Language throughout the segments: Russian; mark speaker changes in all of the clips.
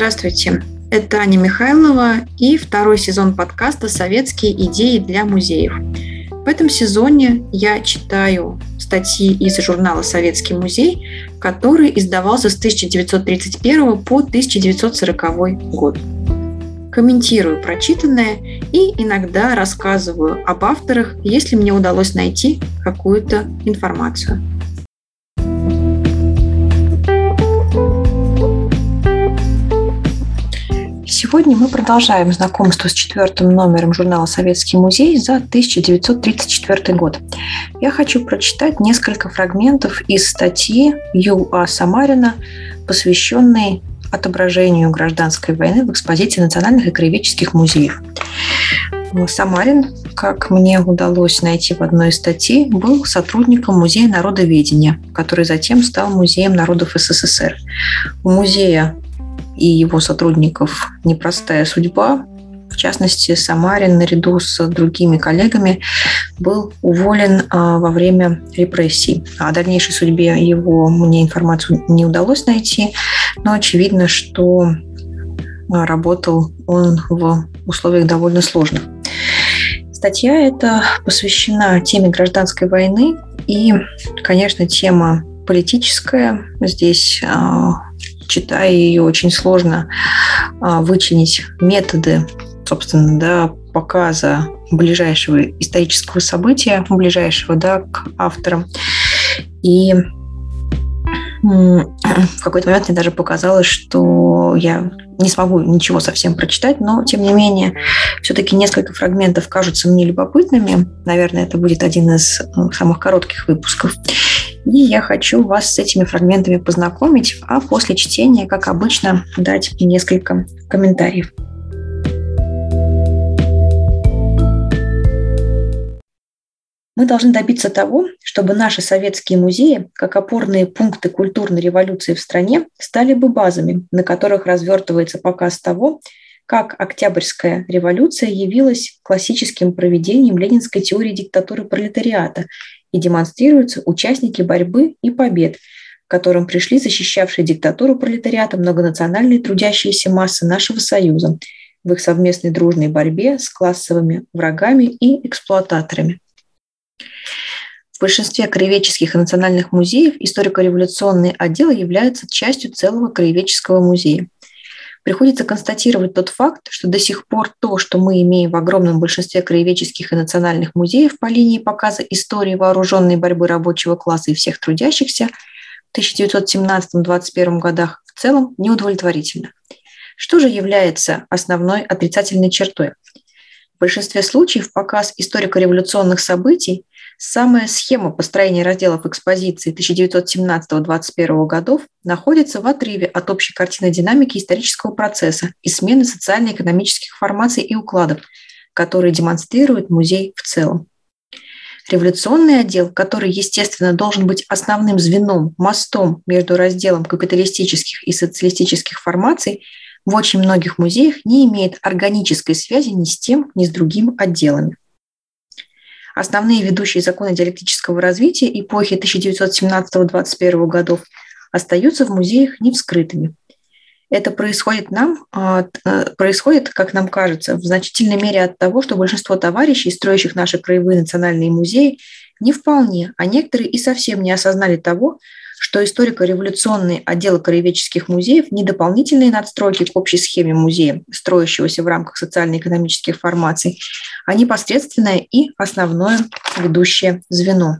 Speaker 1: Здравствуйте, это Аня Михайлова и второй сезон подкаста «Советские идеи для музеев». В этом сезоне я читаю статьи из журнала «Советский музей», который издавался с 1931 по 1940 год. Комментирую прочитанное и иногда рассказываю об авторах, если мне удалось найти какую-то информацию. Сегодня мы продолжаем знакомство с четвертым номером журнала «Советский музей» за 1934 год. Я хочу прочитать несколько фрагментов из статьи Ю. А. Самарина, посвященной отображению гражданской войны в экспозиции национальных и краеведческих музеев. Самарин, как мне удалось найти в одной из статей, был сотрудником Музея народоведения, который затем стал Музеем народов СССР. У музея и его сотрудников непростая судьба. В частности, Самарин наряду с другими коллегами был уволен а, во время репрессий. О дальнейшей судьбе его мне информацию не удалось найти, но очевидно, что а, работал он в условиях довольно сложных. Статья эта посвящена теме гражданской войны и, конечно, тема политическая. Здесь а, читая ее, очень сложно а, вычленить методы, собственно, да, показа ближайшего исторического события, ближайшего да, к авторам. И в какой-то момент мне даже показалось, что я не смогу ничего совсем прочитать, но, тем не менее, все-таки несколько фрагментов кажутся мне любопытными. Наверное, это будет один из самых коротких выпусков. И я хочу вас с этими фрагментами познакомить, а после чтения, как обычно, дать несколько комментариев. Мы должны добиться того, чтобы наши советские музеи, как опорные пункты культурной революции в стране, стали бы базами, на которых развертывается показ того, как Октябрьская революция явилась классическим проведением ленинской теории диктатуры пролетариата и демонстрируются участники борьбы и побед, к которым пришли защищавшие диктатуру пролетариата многонациональные трудящиеся массы нашего Союза в их совместной дружной борьбе с классовыми врагами и эксплуататорами. В большинстве краеведческих и национальных музеев историко-революционные отделы являются частью целого краеведческого музея – приходится констатировать тот факт, что до сих пор то, что мы имеем в огромном большинстве краеведческих и национальных музеев по линии показа истории вооруженной борьбы рабочего класса и всех трудящихся в 1917-21 годах в целом неудовлетворительно. Что же является основной отрицательной чертой? В большинстве случаев показ историко-революционных событий Самая схема построения разделов экспозиции 1917-21 годов находится в отрыве от общей картины динамики исторического процесса и смены социально-экономических формаций и укладов, которые демонстрирует музей в целом. Революционный отдел, который, естественно, должен быть основным звеном, мостом между разделом капиталистических и социалистических формаций, в очень многих музеях не имеет органической связи ни с тем, ни с другим отделами. Основные ведущие законы диалектического развития эпохи 1917-21 годов остаются в музеях невскрытыми. Это происходит нам, а, э, происходит, как нам кажется, в значительной мере от того, что большинство товарищей, строящих наши краевые национальные музеи, не вполне, а некоторые и совсем не осознали того, что историко-революционные отделы краеведческих музеев не дополнительные надстройки к общей схеме музея, строящегося в рамках социально-экономических формаций, а непосредственное и основное ведущее звено.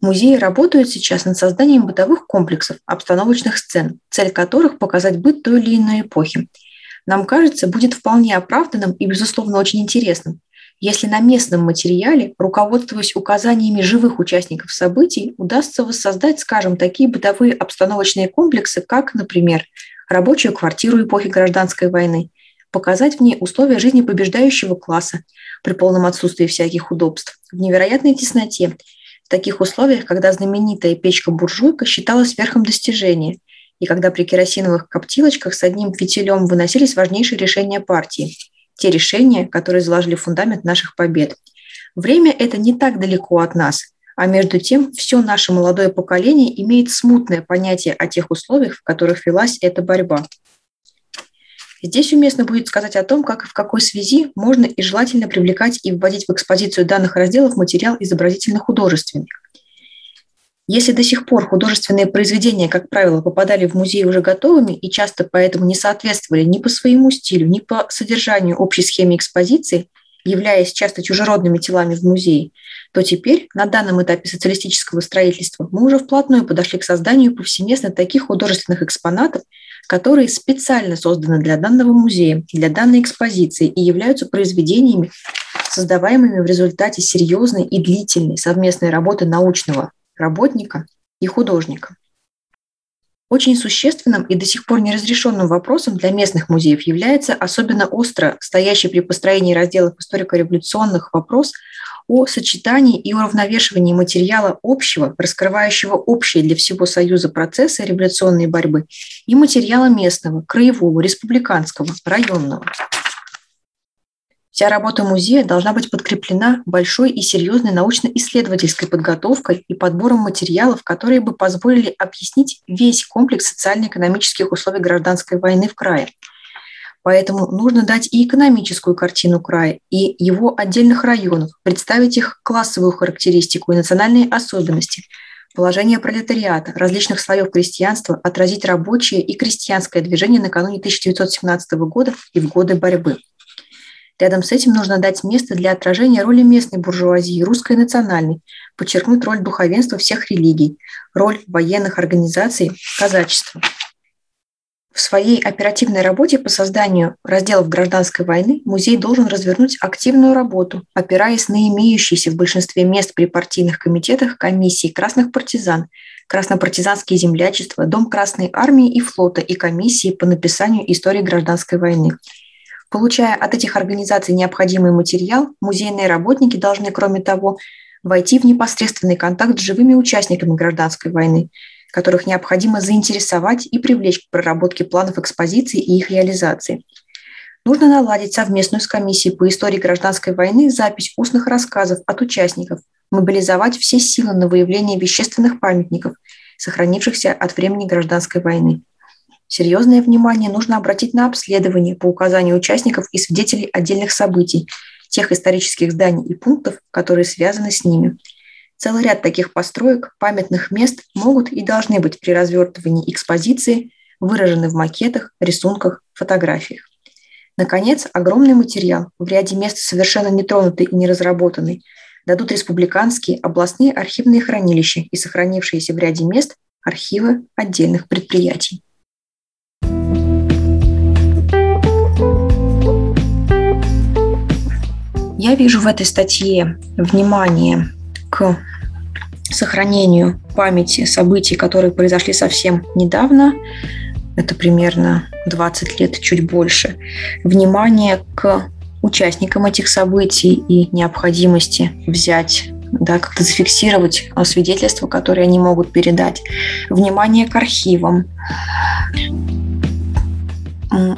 Speaker 1: Музеи работают сейчас над созданием бытовых комплексов, обстановочных сцен, цель которых – показать быт той или иной эпохи. Нам кажется, будет вполне оправданным и, безусловно, очень интересным – если на местном материале, руководствуясь указаниями живых участников событий, удастся воссоздать, скажем, такие бытовые обстановочные комплексы, как, например, рабочую квартиру эпохи гражданской войны, показать в ней условия жизни побеждающего класса при полном отсутствии всяких удобств, в невероятной тесноте, в таких условиях, когда знаменитая печка-буржуйка считалась верхом достижения, и когда при керосиновых коптилочках с одним фитилем выносились важнейшие решения партии – те решения, которые заложили фундамент наших побед. Время это не так далеко от нас, А между тем, все наше молодое поколение имеет смутное понятие о тех условиях, в которых велась эта борьба. Здесь уместно будет сказать о том, как и в какой связи можно и желательно привлекать и вводить в экспозицию данных разделов материал изобразительно-художественный. Если до сих пор художественные произведения, как правило, попадали в музей уже готовыми и часто поэтому не соответствовали ни по своему стилю, ни по содержанию общей схеме экспозиции, являясь часто чужеродными телами в музее, то теперь, на данном этапе социалистического строительства, мы уже вплотную подошли к созданию повсеместно таких художественных экспонатов, которые специально созданы для данного музея, для данной экспозиции и являются произведениями, создаваемыми в результате серьезной и длительной совместной работы научного работника и художника. Очень существенным и до сих пор неразрешенным вопросом для местных музеев является особенно остро стоящий при построении разделов историко-революционных вопрос о сочетании и уравновешивании материала общего, раскрывающего общие для всего Союза процессы революционной борьбы, и материала местного, краевого, республиканского, районного. Вся работа музея должна быть подкреплена большой и серьезной научно-исследовательской подготовкой и подбором материалов, которые бы позволили объяснить весь комплекс социально-экономических условий гражданской войны в крае. Поэтому нужно дать и экономическую картину края, и его отдельных районов, представить их классовую характеристику и национальные особенности, положение пролетариата, различных слоев крестьянства, отразить рабочее и крестьянское движение накануне 1917 года и в годы борьбы. Рядом с этим нужно дать место для отражения роли местной буржуазии, русской национальной, подчеркнуть роль духовенства всех религий, роль военных организаций, казачества. В своей оперативной работе по созданию разделов гражданской войны музей должен развернуть активную работу, опираясь на имеющиеся в большинстве мест при партийных комитетах комиссии красных партизан, краснопартизанские землячества, Дом Красной Армии и флота и комиссии по написанию истории гражданской войны – Получая от этих организаций необходимый материал, музейные работники должны, кроме того, войти в непосредственный контакт с живыми участниками гражданской войны, которых необходимо заинтересовать и привлечь к проработке планов экспозиции и их реализации. Нужно наладить совместную с комиссией по истории гражданской войны запись устных рассказов от участников, мобилизовать все силы на выявление вещественных памятников, сохранившихся от времени гражданской войны. Серьезное внимание нужно обратить на обследование по указанию участников и свидетелей отдельных событий, тех исторических зданий и пунктов, которые связаны с ними. Целый ряд таких построек, памятных мест могут и должны быть при развертывании экспозиции выражены в макетах, рисунках, фотографиях. Наконец, огромный материал, в ряде мест совершенно нетронутый и не разработанный, дадут республиканские, областные архивные хранилища и сохранившиеся в ряде мест архивы отдельных предприятий. Я вижу в этой статье внимание к сохранению памяти событий, которые произошли совсем недавно, это примерно 20 лет, чуть больше, внимание к участникам этих событий и необходимости взять да, как-то зафиксировать свидетельства, которые они могут передать, внимание к архивам,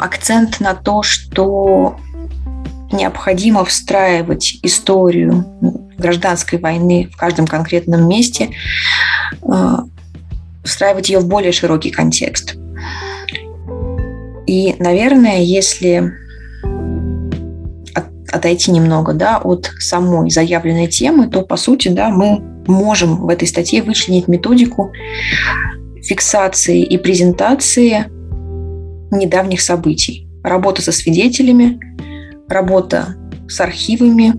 Speaker 1: акцент на то, что необходимо встраивать историю гражданской войны в каждом конкретном месте, э, встраивать ее в более широкий контекст. И, наверное, если отойти немного да, от самой заявленной темы, то, по сути, да, мы можем в этой статье вычленить методику фиксации и презентации недавних событий. Работа со свидетелями, работа с архивами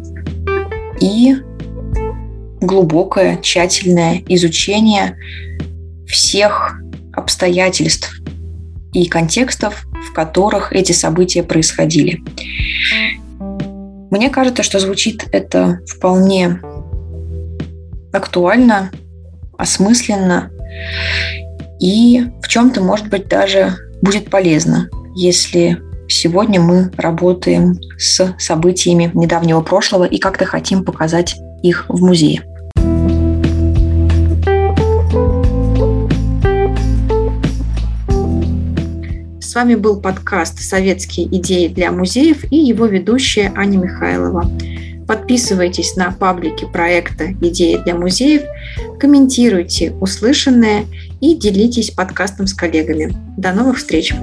Speaker 1: и глубокое, тщательное изучение всех обстоятельств и контекстов, в которых эти события происходили. Мне кажется, что звучит это вполне актуально, осмысленно и в чем-то, может быть, даже будет полезно, если Сегодня мы работаем с событиями недавнего прошлого и как-то хотим показать их в музее. С вами был подкаст «Советские идеи для музеев» и его ведущая Аня Михайлова. Подписывайтесь на паблики проекта «Идеи для музеев», комментируйте услышанное и делитесь подкастом с коллегами. До новых встреч!